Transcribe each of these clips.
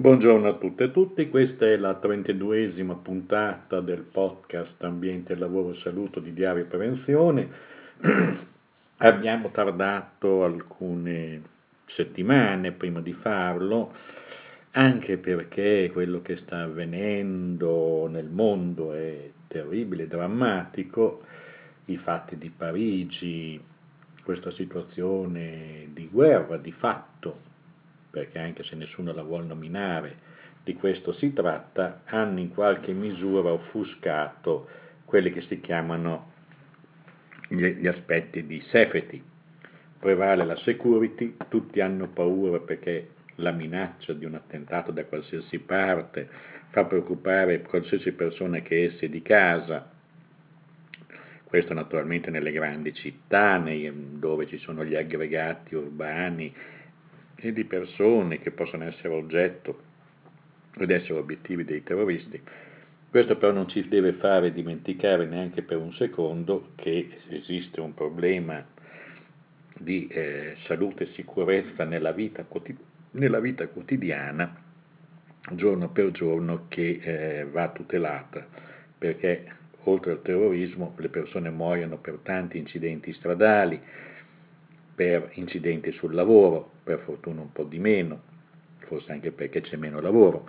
Buongiorno a tutte e tutti, questa è la 32esima puntata del podcast Ambiente, Lavoro, Saluto di Diario e Prevenzione. Abbiamo tardato alcune settimane prima di farlo, anche perché quello che sta avvenendo nel mondo è terribile, drammatico, i fatti di Parigi, questa situazione di guerra di fatto perché anche se nessuno la vuole nominare, di questo si tratta, hanno in qualche misura offuscato quelli che si chiamano gli, aspetti di safety. Prevale la security, tutti hanno paura perché la minaccia di un attentato da qualsiasi parte fa preoccupare qualsiasi persona che esce di casa, questo naturalmente nelle grandi città, dove ci sono gli aggregati urbani e di persone che possono essere oggetto ed essere obiettivi dei terroristi. Questo però non ci deve fare dimenticare neanche per un secondo che esiste un problema di eh, salute e sicurezza nella vita, nella vita, quotidiana, giorno per giorno, che eh, va tutelata, perché oltre al terrorismo le persone muoiono per tanti incidenti stradali, per incidenti sul lavoro, per fortuna un po' di meno, forse anche perché c'è meno lavoro.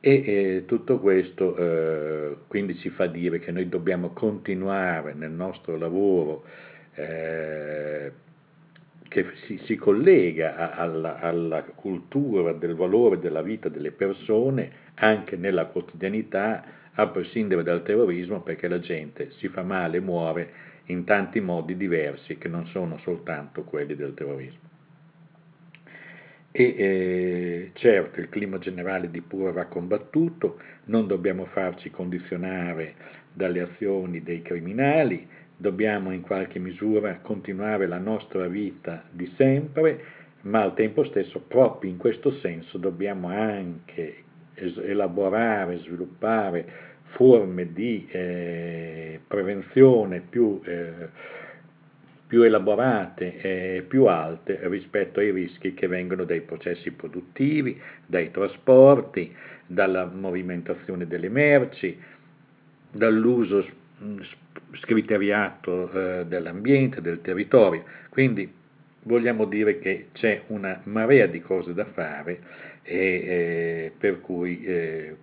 E eh, tutto questo eh, quindi ci fa dire che noi dobbiamo continuare nel nostro lavoro eh, che si, si collega a, alla, alla, cultura del valore della vita delle persone anche nella quotidianità, a prescindere dal terrorismo, perché la gente si fa male, muore in tanti modi diversi che non sono soltanto quelli del terrorismo. E eh, certo il clima generale di pura va combattuto, non dobbiamo farci condizionare dalle azioni dei criminali, dobbiamo in qualche misura continuare la nostra vita di sempre, ma al tempo stesso proprio in questo senso dobbiamo anche elaborare, sviluppare forme di eh, prevenzione più, eh, più elaborate e più alte rispetto ai rischi che vengono dai processi produttivi, dai trasporti, dalla movimentazione delle merci, dall'uso scriteriato eh, dell'ambiente, del territorio. Quindi vogliamo dire che c'è una marea di cose da fare e eh, per cui eh,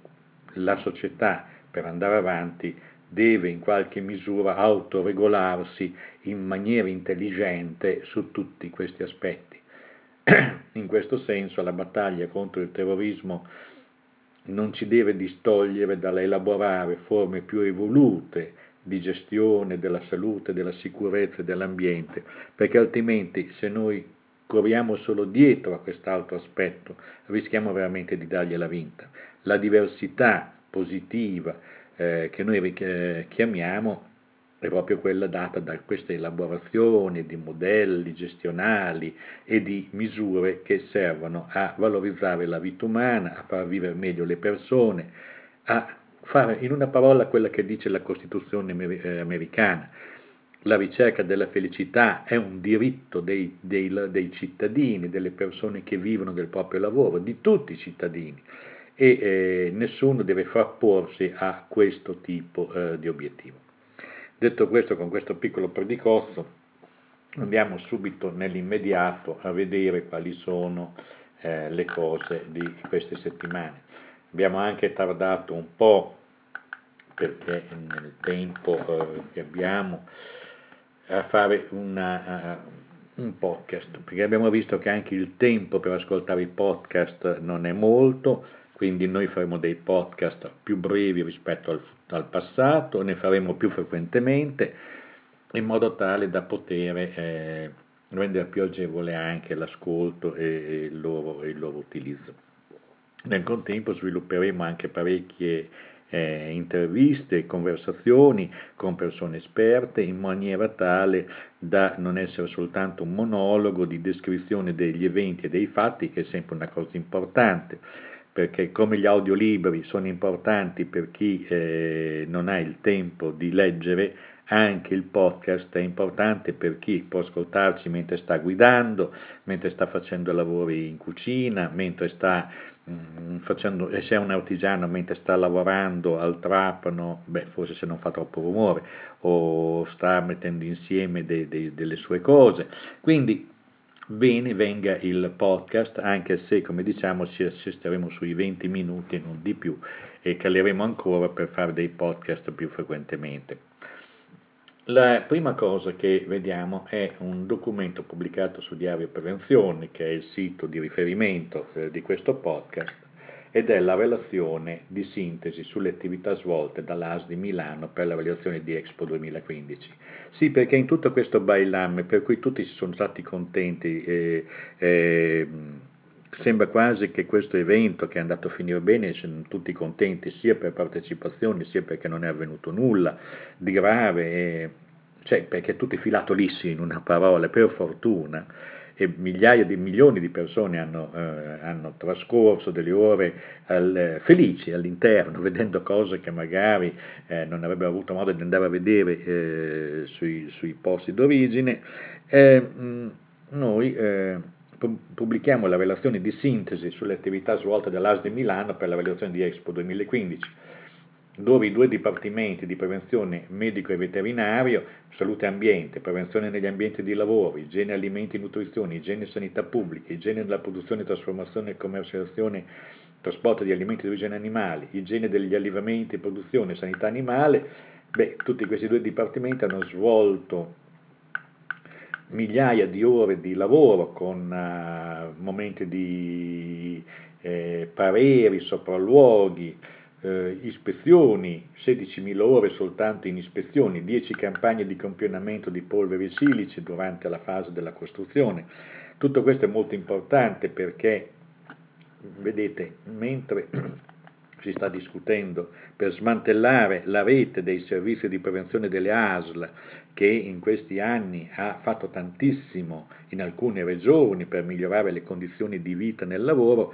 la società per andare avanti deve in qualche misura autoregolarsi in maniera intelligente su tutti questi aspetti. In questo senso la battaglia contro il terrorismo non ci deve distogliere dall'elaborare forme più evolute di gestione della salute, della sicurezza e dell'ambiente, perché altrimenti se noi corriamo solo dietro a quest'altro aspetto rischiamo veramente di dargliela vinta. La diversità positiva eh, che noi eh, chiamiamo è proprio quella data da queste elaborazioni di modelli gestionali e di misure che servono a valorizzare la vita umana, a far vivere meglio le persone, a fare in una parola quella che dice la Costituzione eh, americana. La ricerca della felicità è un diritto dei, dei, dei cittadini, delle persone che vivono del proprio lavoro, di tutti i cittadini e eh, nessuno deve frapporsi a questo tipo eh, di obiettivo. Detto questo, con questo piccolo predicozzo, andiamo subito nell'immediato a vedere quali sono eh, le cose di queste settimane. Abbiamo anche tardato un po' perché nel tempo eh, che abbiamo a fare una, uh, un podcast, perché abbiamo visto che anche il tempo per ascoltare i podcast non è molto, quindi noi faremo dei podcast più brevi rispetto al, al passato, ne faremo più frequentemente in modo tale da poter eh, rendere più agevole anche l'ascolto e il loro, il loro utilizzo. Nel contempo svilupperemo anche parecchie eh, interviste, conversazioni con persone esperte in maniera tale da non essere soltanto un monologo di descrizione degli eventi e dei fatti, che è sempre una cosa importante perché come gli audiolibri sono importanti per chi eh, non ha il tempo di leggere, anche il podcast è importante per chi può ascoltarci mentre sta guidando, mentre sta facendo lavori in cucina, mentre sta mm, facendo, se è un artigiano mentre sta lavorando al trapano, beh, forse se non fa troppo rumore, o sta mettendo insieme de, de, delle sue cose. Quindi bene venga il podcast, anche se come diciamo ci assisteremo sui 20 minuti e non di più e caleremo ancora per fare dei podcast più frequentemente. La prima cosa che vediamo è un documento pubblicato su Diario Prevenzione, che è il sito di riferimento eh, di questo podcast, ed è la relazione di sintesi sulle attività svolte dall'AS di Milano per la valutazione di Expo 2015. Sì, perché in tutto questo bailam, per cui tutti si sono stati contenti, eh, eh, sembra quasi che questo evento che è andato a finire bene siano tutti contenti sia per partecipazione sia perché non è avvenuto nulla di grave, eh, cioè perché tutti filato lissi in una parola, per fortuna e migliaia di milioni di persone hanno, eh, hanno trascorso delle ore al, felici all'interno, vedendo cose che magari eh, non avrebbero avuto modo di andare a vedere eh, sui, sui, posti d'origine, eh, noi eh, pubblichiamo la relazione di sintesi sulle attività svolte dall'AS di Milano per la valutazione di Expo 2015 dove i due dipartimenti di prevenzione medico e veterinario, salute e ambiente, prevenzione negli ambienti di lavoro, igiene alimenti e nutrizione, igiene e sanità pubblica, igiene della produzione, trasformazione e commercializzazione, trasporto di alimenti di origine animale, igiene degli allevamenti, produzione e sanità animale, beh, tutti questi due dipartimenti hanno svolto migliaia di ore di lavoro con uh, momenti di eh, pareri, sopralluoghi, eh, ispezioni, 16.000 ore soltanto in ispezioni, 10 campagne di campionamento di polveri silici durante la fase della costruzione. Tutto questo è molto importante perché, vedete, mentre si sta discutendo per smantellare la rete dei servizi di prevenzione delle ASL che in questi anni ha fatto tantissimo in alcune regioni per migliorare le condizioni di vita nel lavoro,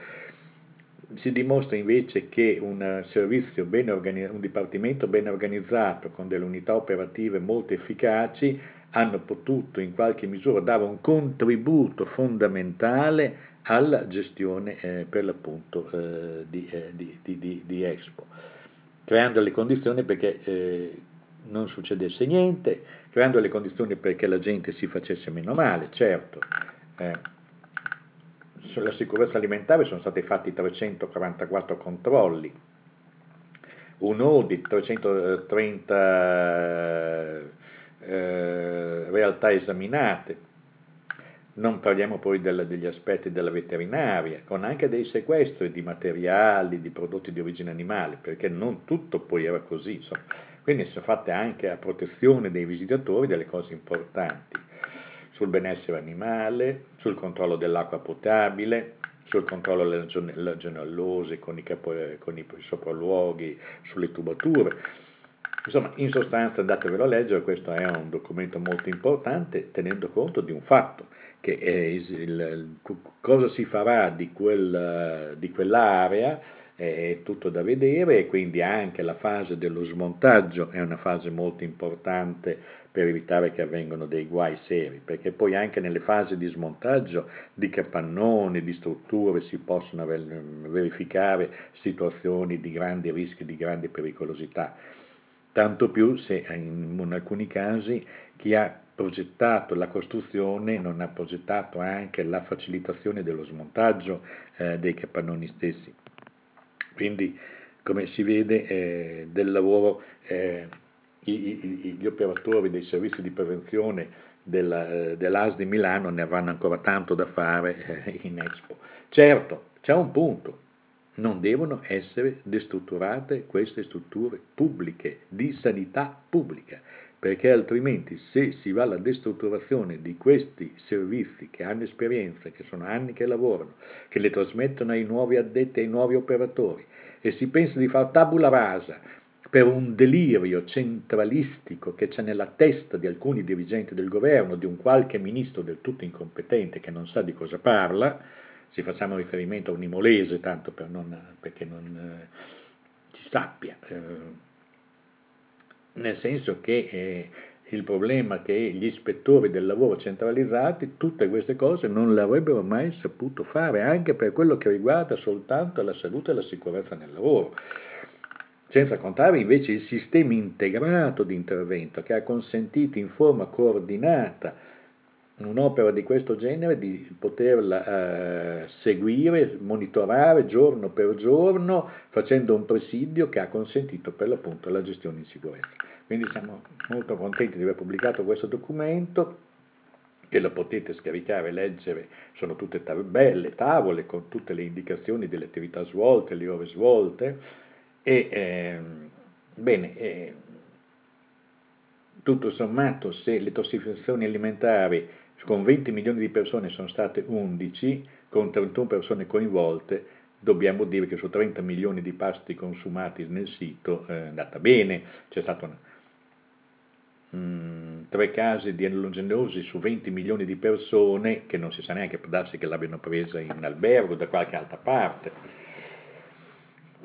si dimostra invece che un ben organizzato, un dipartimento ben organizzato con delle unità operative molto efficaci hanno potuto in qualche misura dare un contributo fondamentale alla gestione eh, per l'appunto eh, di, eh, di, di, di, Expo, creando le condizioni perché eh, non succedesse niente, creando le condizioni perché la gente si facesse meno male, certo eh, sulla sicurezza alimentare sono stati fatti 344 controlli, un audit, 330 eh, realtà esaminate, non parliamo poi del, degli aspetti della veterinaria, con anche dei sequestri di materiali, di prodotti di origine animale, perché non tutto poi era così, insomma. quindi sono fatte anche a protezione dei visitatori delle cose importanti sul benessere animale, sul controllo dell'acqua potabile, sul controllo delle legionellose con con i sopralluoghi, sulle tubature. Insomma, in sostanza andatevelo a leggere, questo è un documento molto importante tenendo conto di un fatto, che il, cosa si farà di, quel, di quell'area è tutto da vedere e quindi anche la fase dello smontaggio è una fase molto importante per evitare che avvengano dei guai seri, perché poi anche nelle fasi di smontaggio di capannoni, di strutture si possono verificare situazioni di grandi rischi, di grande pericolosità, tanto più se in alcuni casi chi ha progettato la costruzione non ha progettato anche la facilitazione dello smontaggio eh, dei capannoni stessi. Quindi, come si vede, eh, del lavoro eh, gli operatori dei servizi di prevenzione della, eh, dell'AS di Milano ne avranno ancora tanto da fare eh, in Expo. Certo, c'è un punto, non devono essere destrutturate queste strutture pubbliche, di sanità pubblica, perché altrimenti se si va alla destrutturazione di questi servizi che hanno esperienza, che sono anni che lavorano, che le trasmettono ai nuovi addetti, ai nuovi operatori, e si pensa di fare tabula rasa per un delirio centralistico che c'è nella testa di alcuni dirigenti del governo, di un qualche ministro del tutto incompetente che non sa di cosa parla, se facciamo riferimento a un imolese, tanto per non, perché non eh, si sappia. Eh, nel senso che eh, il problema è che gli ispettori del lavoro centralizzati tutte queste cose non le avrebbero mai saputo fare, anche per quello che riguarda soltanto la salute e la sicurezza nel lavoro. Senza contare invece il sistema integrato di intervento che ha consentito in forma coordinata un'opera di questo genere di poterla eh, seguire, monitorare giorno per giorno, facendo un presidio che ha consentito per l'appunto la gestione in sicurezza. Quindi siamo molto contenti di aver pubblicato questo documento, che lo potete scaricare e leggere, sono tutte tabelle, tavole con tutte le indicazioni delle attività svolte, le ore svolte, e eh, bene, eh, tutto sommato se le tossificazioni alimentari con 20 milioni di persone sono state 11, con 31 persone coinvolte, dobbiamo dire che su 30 milioni di pasti consumati nel sito è andata bene, c'è stato una, mm, tre casi di allogenosi su 20 milioni di persone che non si sa neanche, può darsi che l'abbiano presa in albergo da qualche altra parte.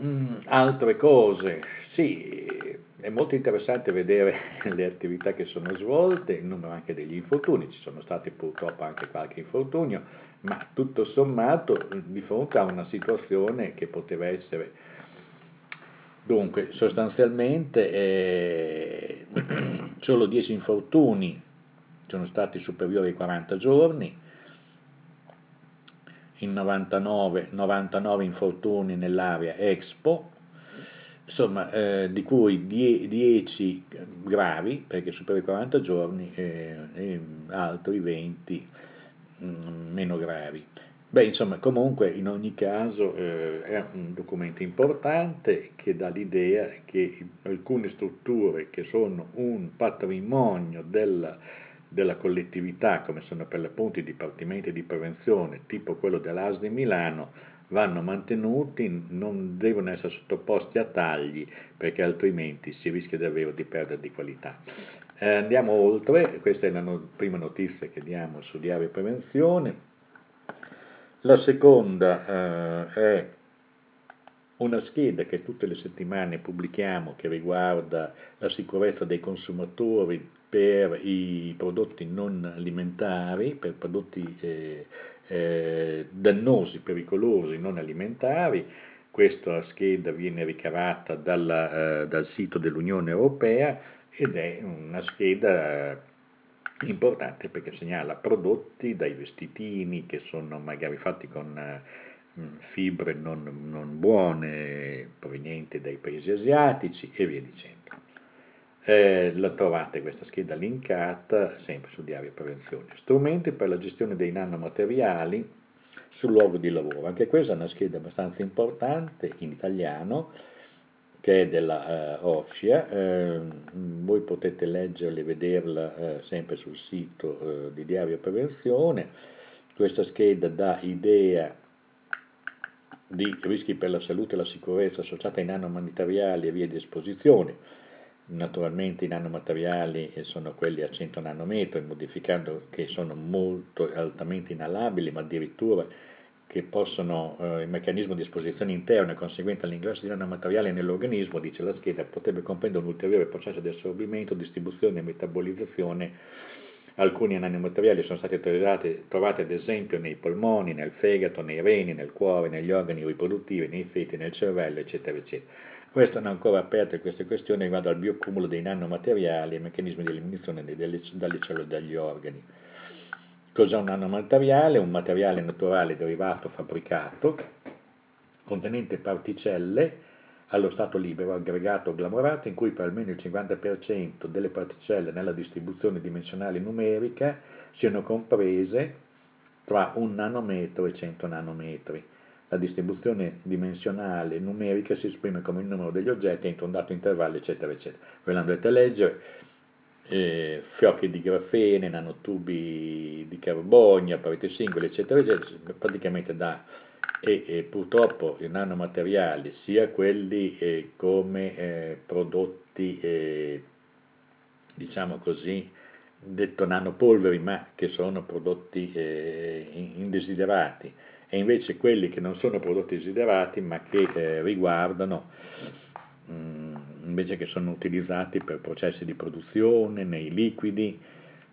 Mm, altre cose, sì, è molto interessante vedere le attività che sono svolte, il numero anche degli infortuni, ci sono stati purtroppo anche qualche infortunio, ma tutto sommato di fronte a una situazione che poteva essere... Dunque, sostanzialmente eh, solo 10 infortuni sono stati superiori ai 40 giorni, in 99, 99 infortuni nell'area Expo, insomma, eh, di cui 10 gravi, perché superiori i 40 giorni, eh, e altri 20 mh, mm, meno gravi. Beh, insomma, comunque in ogni caso eh, è un documento importante che dà l'idea che alcune strutture che sono un patrimonio della, della collettività, come sono per l'appunto i dipartimenti di prevenzione, tipo quello dell'AS di Milano, vanno mantenuti, non devono essere sottoposti a tagli perché altrimenti si rischia davvero di perdere di qualità. Eh, andiamo oltre, questa è la no- prima notizia che diamo su Diario Prevenzione. La seconda eh, è una scheda che tutte le settimane pubblichiamo che riguarda la sicurezza dei consumatori per i prodotti non alimentari, per prodotti eh, eh, dannosi, pericolosi, non alimentari. Questa scheda viene ricavata dalla, eh, dal sito dell'Unione Europea ed è una scheda importante perché segnala prodotti dai vestitini che sono magari fatti con eh, fibre non, non buone provenienti dai paesi asiatici e via dicendo. Eh, la trovate questa scheda linkata sempre su Diario Prevenzione. Strumenti per la gestione dei nanomateriali sul luogo di lavoro. Anche questa è una scheda abbastanza importante in italiano che è della uh, OFSCIA. Eh, voi potete leggerla e vederla eh, sempre sul sito eh, di Diario Prevenzione. Questa scheda dà idea di rischi per la salute e la sicurezza associati ai nanomateriali e via di esposizione Naturalmente i nanomateriali sono quelli a 100 nanometri, modificando che sono molto altamente inalabili, ma addirittura che possono, eh, il meccanismo di esposizione interna conseguente all'ingresso di nanomateriali nell'organismo, dice la scheda, potrebbe comprendere un ulteriore processo di assorbimento, distribuzione e metabolizzazione. Alcuni nanomateriali sono stati trovati, trovati ad esempio nei polmoni, nel fegato, nei reni, nel cuore, negli organi riproduttivi, nei feti, nel cervello, eccetera, eccetera. Restano ancora aperte queste questioni riguardo al biocumulo dei nanomateriali e meccanismi di eliminazione dalle cellule e dagli organi. Cos'è un nanomateriale? Un materiale naturale derivato, fabbricato, contenente particelle allo stato libero, aggregato o glamorato, in cui per almeno il 50% delle particelle nella distribuzione dimensionale numerica siano comprese tra un nanometro e 100 nanometri la distribuzione dimensionale numerica si esprime come il numero degli oggetti entro un dato intervallo, eccetera, eccetera. Voi andrete leggere, eh, fiocchi di grafene, nanotubi di carbonio, pareti singole, eccetera, eccetera, praticamente da... E, e purtroppo i nanomateriali, sia quelli eh, come eh, prodotti, eh, diciamo così, detto nanopolveri, ma che sono prodotti eh, indesiderati, e invece quelli che non sono prodotti desiderati ma che eh, riguardano mh, mm, invece che sono utilizzati per processi di produzione, nei liquidi,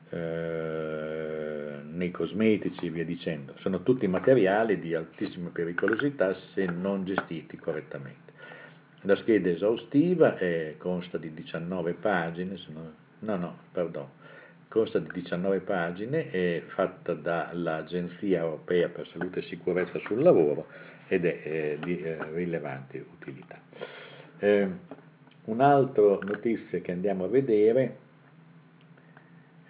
eh, nei cosmetici e via dicendo. Sono tutti materiali di altissima pericolosità se non gestiti correttamente. La scheda esaustiva è, consta di 19 pagine, no, no, perdono, consta di 19 pagine, è fatta dall'Agenzia Europea per Salute e Sicurezza sul Lavoro ed è eh, di eh, rilevante utilità. Eh, un'altra notizia che andiamo a vedere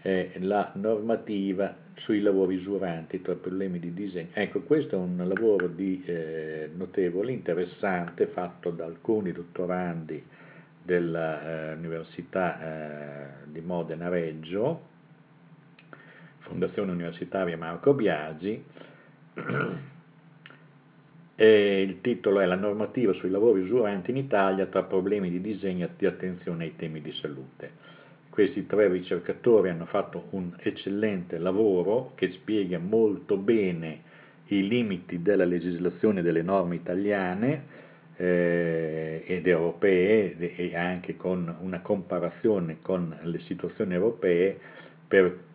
è la normativa sui lavori usuranti tra problemi di disegno. Ecco, questo è un lavoro di, eh, notevole, interessante, fatto da alcuni dottorandi dell'Università eh, di Modena Reggio, Fondazione Universitaria Marco Biagi, e il titolo è La normativa sui lavori usuranti in Italia tra problemi di disegno e di attenzione ai temi di salute. Questi tre ricercatori hanno fatto un eccellente lavoro che spiega molto bene i limiti della legislazione delle norme italiane eh, ed europee e anche con una comparazione con le situazioni europee per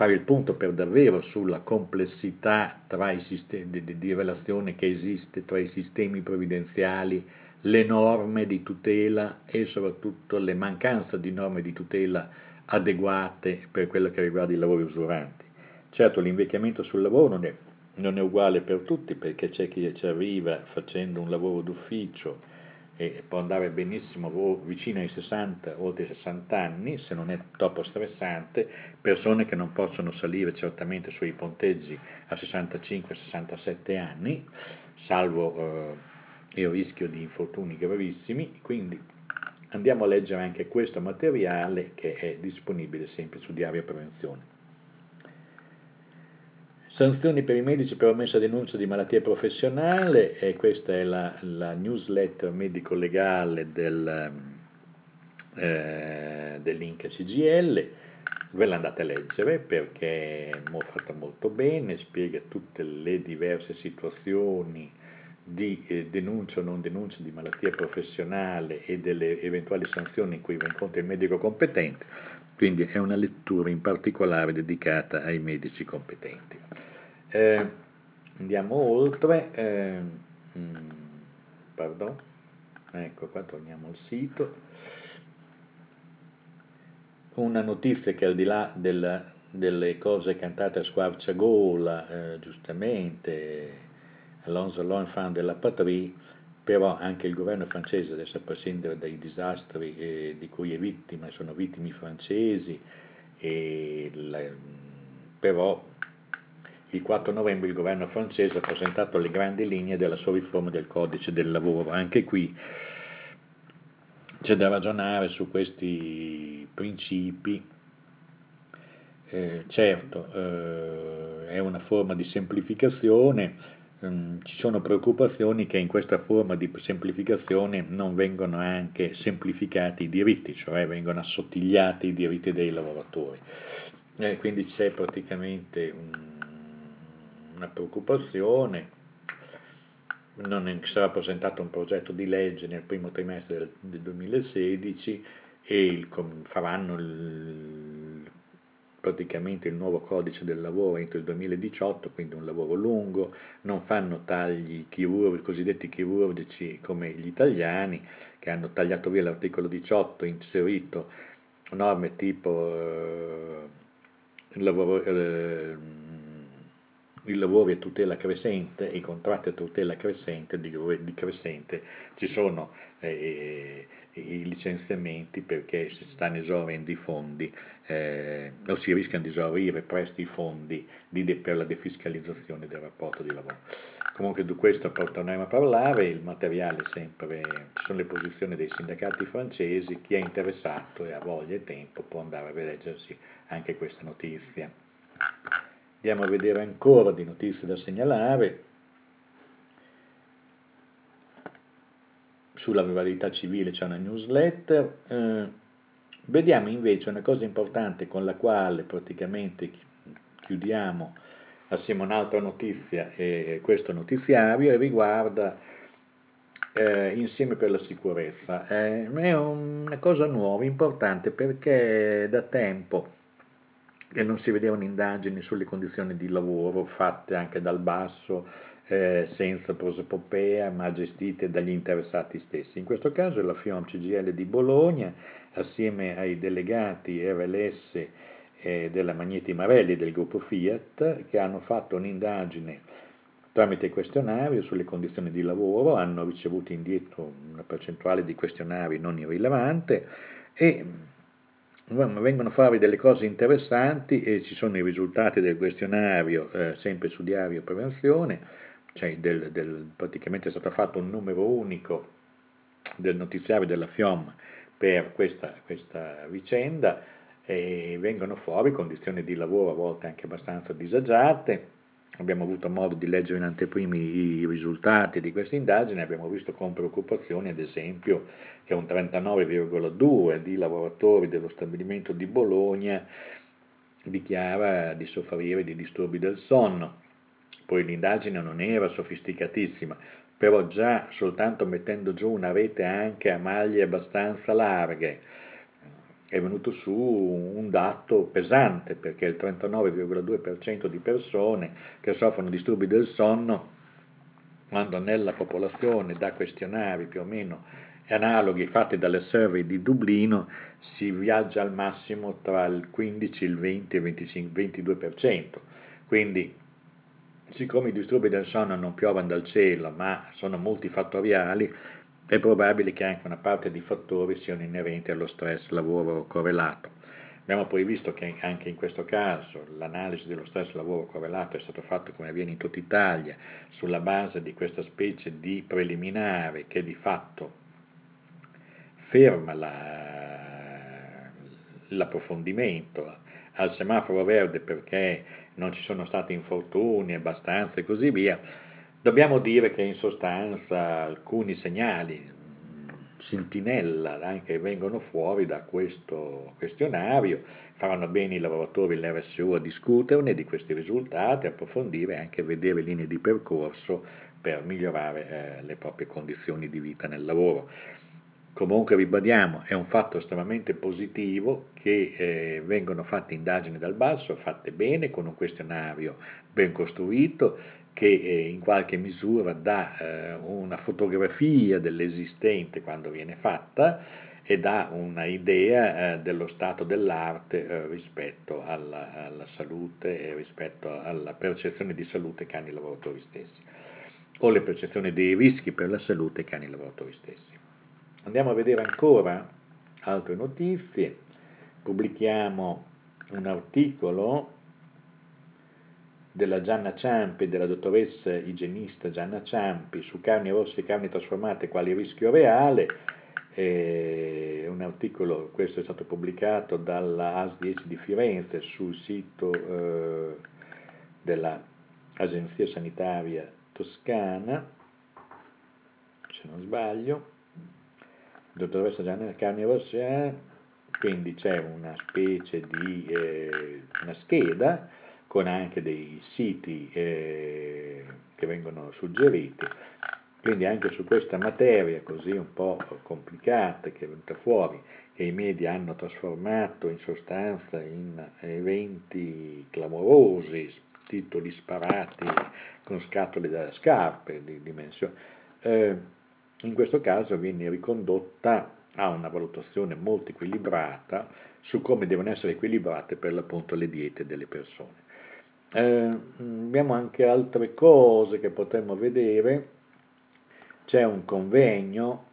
fare il punto per davvero sulla complessità sistemi, di, di, relazione che esiste tra i sistemi previdenziali, le norme di tutela e soprattutto le mancanze di norme di tutela adeguate per quello che riguarda i lavori usuranti. Certo l'invecchiamento sul lavoro non è non è uguale per tutti perché c'è chi ci arriva facendo un lavoro d'ufficio e può andare benissimo vicino ai 60 o ai 60 anni se non è troppo stressante, persone che non possono salire certamente sui ponteggi a 65-67 anni, salvo eh, il rischio di infortuni gravissimi, quindi andiamo a leggere anche questo materiale che è disponibile sempre su Diario Prevenzione. Sanzioni per i medici per omessa denuncia di malattia professionale, e questa è la, la newsletter medico-legale del, eh, dell'Inca CGL, ve l'andate a leggere perché è fatta molto bene, spiega tutte le diverse situazioni di eh, denuncia o non denuncia di malattia professionale e delle eventuali sanzioni in cui va incontro il medico competente, quindi è una lettura in particolare dedicata ai medici competenti. Eh, andiamo oltre, eh, pardon, ecco qua torniamo al sito. Una notizia che al di là del, delle cose cantate a squarciagola, eh, giustamente, Alonso l'enfant della patrie, però anche il governo francese, adesso a prescindere dai disastri eh, di cui è vittima, sono vittime francesi, la, però il 4 novembre il governo francese ha presentato le grandi linee della sua riforma del codice del lavoro. Anche qui c'è da ragionare su questi principi. Eh, certo, eh, è una forma di semplificazione, ehm, ci sono preoccupazioni che in questa forma di semplificazione non vengono anche semplificati i diritti, cioè vengono assottigliati i diritti dei lavoratori. Eh, quindi c'è praticamente un una preoccupazione, non sarà presentato un progetto di legge nel primo trimestre del, del 2016 e il, faranno il, praticamente il nuovo codice del lavoro entro il 2018, quindi un lavoro lungo, non fanno tagli chirurgici, cosiddetti chirurgici come gli italiani che hanno tagliato via l'articolo 18, inserito norme tipo eh, il lavoro, eh, il lavoro è tutela crescente, i contratti a tutela crescente, di, di crescente, ci sono eh, i licenziamenti perché si stanno esaurendo i fondi eh, o si rischiano di esaurire presto i fondi di, per la defiscalizzazione del rapporto di lavoro. Comunque di questo torneremo a parlare, il materiale sempre, ci sono le posizioni dei sindacati francesi, chi è interessato e ha voglia e tempo può andare a leggersi anche questa notizia. Andiamo a vedere ancora di notizie da segnalare. Sulla rivalità civile c'è una newsletter. Eh, vediamo invece una cosa importante con la quale praticamente chiudiamo assieme a un'altra notizia e questo notiziario riguarda eh, insieme per la sicurezza. Eh, è una cosa nuova, importante, perché da tempo che non si vedevano indagini sulle condizioni di lavoro fatte anche dal basso, eh, senza prosopopea, ma gestite dagli interessati stessi. In questo caso la FIOM CGL di Bologna, assieme ai delegati RLS eh, della Magneti Marelli del gruppo Fiat, che hanno fatto un'indagine tramite questionario sulle condizioni di lavoro, hanno ricevuto indietro una percentuale di questionari non irrilevante e vengono fuori delle cose interessanti e ci sono i risultati del questionario eh, sempre su diario prevenzione, cioè del, del, praticamente è stato fatto un numero unico del notiziario della FIOM per questa, questa vicenda e vengono fuori condizioni di lavoro a volte anche abbastanza disagiate, abbiamo avuto modo di leggere in anteprimi i risultati di questa indagine, abbiamo visto con preoccupazione ad esempio che un 39,2 di lavoratori dello stabilimento di Bologna dichiara di soffrire di disturbi del sonno. Poi l'indagine non era sofisticatissima, però già soltanto mettendo giù una rete anche a maglie abbastanza larghe, è venuto su un dato pesante perché il 39,2% di persone che soffrono disturbi del sonno, quando nella popolazione da questionari più o meno analoghi fatti dalle survey di Dublino si viaggia al massimo tra il 15, il 20 e il 25, 22%. Quindi, siccome i disturbi del sonno non piovono dal cielo, ma sono multifattoriali, è probabile che anche una parte di fattori siano inerenti allo stress lavoro correlato. Abbiamo poi visto che anche in questo caso l'analisi dello stress lavoro correlato è stato fatto come avviene in tutta Italia sulla base di questa specie di preliminare che di fatto ferma la, l'approfondimento al semaforo verde perché non ci sono stati infortuni abbastanza e così via Dobbiamo dire che in sostanza alcuni segnali, sentinella anche vengono fuori da questo questionario, faranno bene i lavoratori dell'RSU a discuterne di questi risultati, approfondire e anche vedere linee di percorso per migliorare eh, le proprie condizioni di vita nel lavoro. Comunque ribadiamo, è un fatto estremamente positivo che eh, vengono fatte indagini dal basso, fatte bene, con un questionario ben costruito, che eh, in qualche misura dà eh, una fotografia dell'esistente quando viene fatta e dà un'idea eh, dello stato dell'arte eh, rispetto alla, alla, salute e rispetto alla percezione di salute che hanno i lavoratori stessi o le percezioni dei rischi per la salute che hanno i lavoratori stessi. Andiamo a vedere ancora altre notizie. Pubblichiamo un articolo della Gianna Ciampi, della dottoressa igienista Gianna Ciampi su carni rosse e carni trasformate quali rischio reale. È un articolo, questo è stato pubblicato dalla AS10 di Firenze sul sito eh, dell'Agenzia Sanitaria Toscana, se non sbaglio, dottoressa Gianna Carni Rosse, quindi c'è una specie di eh, una scheda con anche dei siti eh, che vengono suggeriti. Quindi anche su questa materia così un po' complicata che è venuta fuori, che i media hanno trasformato in sostanza in eventi clamorosi, titoli sparati con scatole da scarpe di dimensione, eh, in questo caso viene ricondotta a una valutazione molto equilibrata su come devono essere equilibrate per l'appunto le diete delle persone. Eh, abbiamo anche altre cose che potremmo vedere. C'è un convegno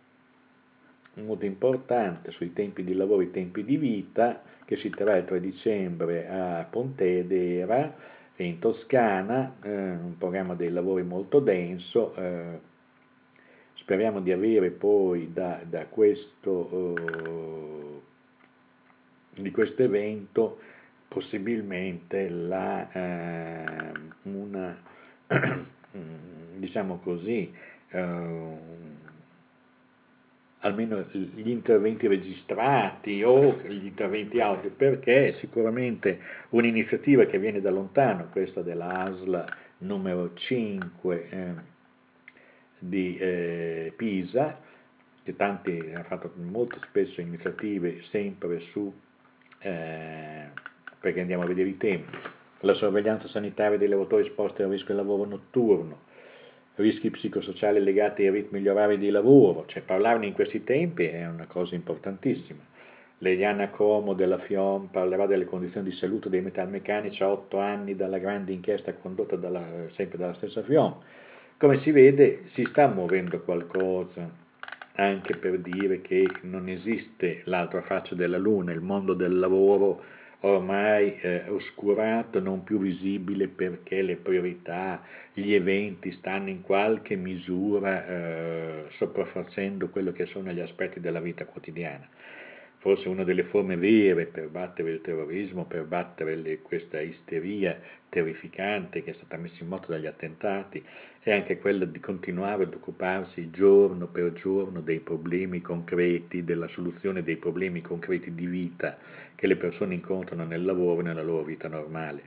molto importante sui tempi di lavoro e i tempi di vita che si terrà il 3 dicembre a Pontedera in Toscana, eh, un programma dei lavori molto denso. Eh, speriamo di avere poi da, da questo, eh, di questo evento possibilmente la, eh, una, diciamo così, eh, almeno gli interventi registrati o gli interventi audio, perché sicuramente un'iniziativa che viene da lontano, questa della ASL numero 5, eh, di eh, Pisa, che tanti hanno fatto molto spesso iniziative sempre su, eh, perché andiamo a vedere i tempi, la sorveglianza sanitaria dei lavoratori esposti al rischio del lavoro notturno, rischi psicosociali legati ai ritmi gli orari di lavoro, cioè parlarne in questi tempi è una cosa importantissima. Leiana Como della FIOM parlerà delle condizioni di salute dei metalmeccanici a otto anni dalla grande inchiesta condotta dalla, sempre dalla stessa FIOM. Come si vede si sta muovendo qualcosa anche per dire che non esiste l'altra faccia della luna, il mondo del lavoro ormai eh, oscurato, non più visibile perché le priorità, gli eventi stanno in qualche misura eh, sopraffacendo quello che sono gli aspetti della vita quotidiana. Forse una delle forme vere per battere il terrorismo, per battere le, questa isteria terrificante che è stata messa in moto dagli attentati, è anche quella di continuare ad occuparsi giorno per giorno dei problemi concreti, della soluzione dei problemi concreti di vita che le persone incontrano nel lavoro e nella loro vita normale,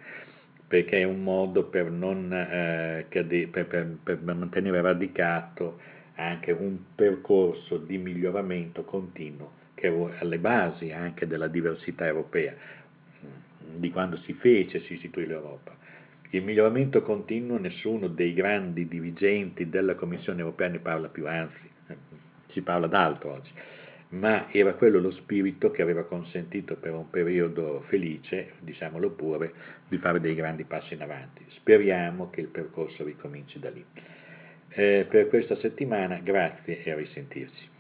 perché è un modo per, non, eh, per, per, per mantenere radicato anche un percorso di miglioramento continuo che è alle basi anche della diversità europea, di quando si fece, si istituì l'Europa. Il miglioramento continuo, nessuno dei grandi dirigenti della Commissione europea ne parla più, anzi, si parla d'altro oggi, ma era quello lo spirito che aveva consentito per un periodo felice, diciamolo pure, di fare dei grandi passi in avanti. Speriamo che il percorso ricominci da lì. Eh, per questa settimana grazie e a risentirci.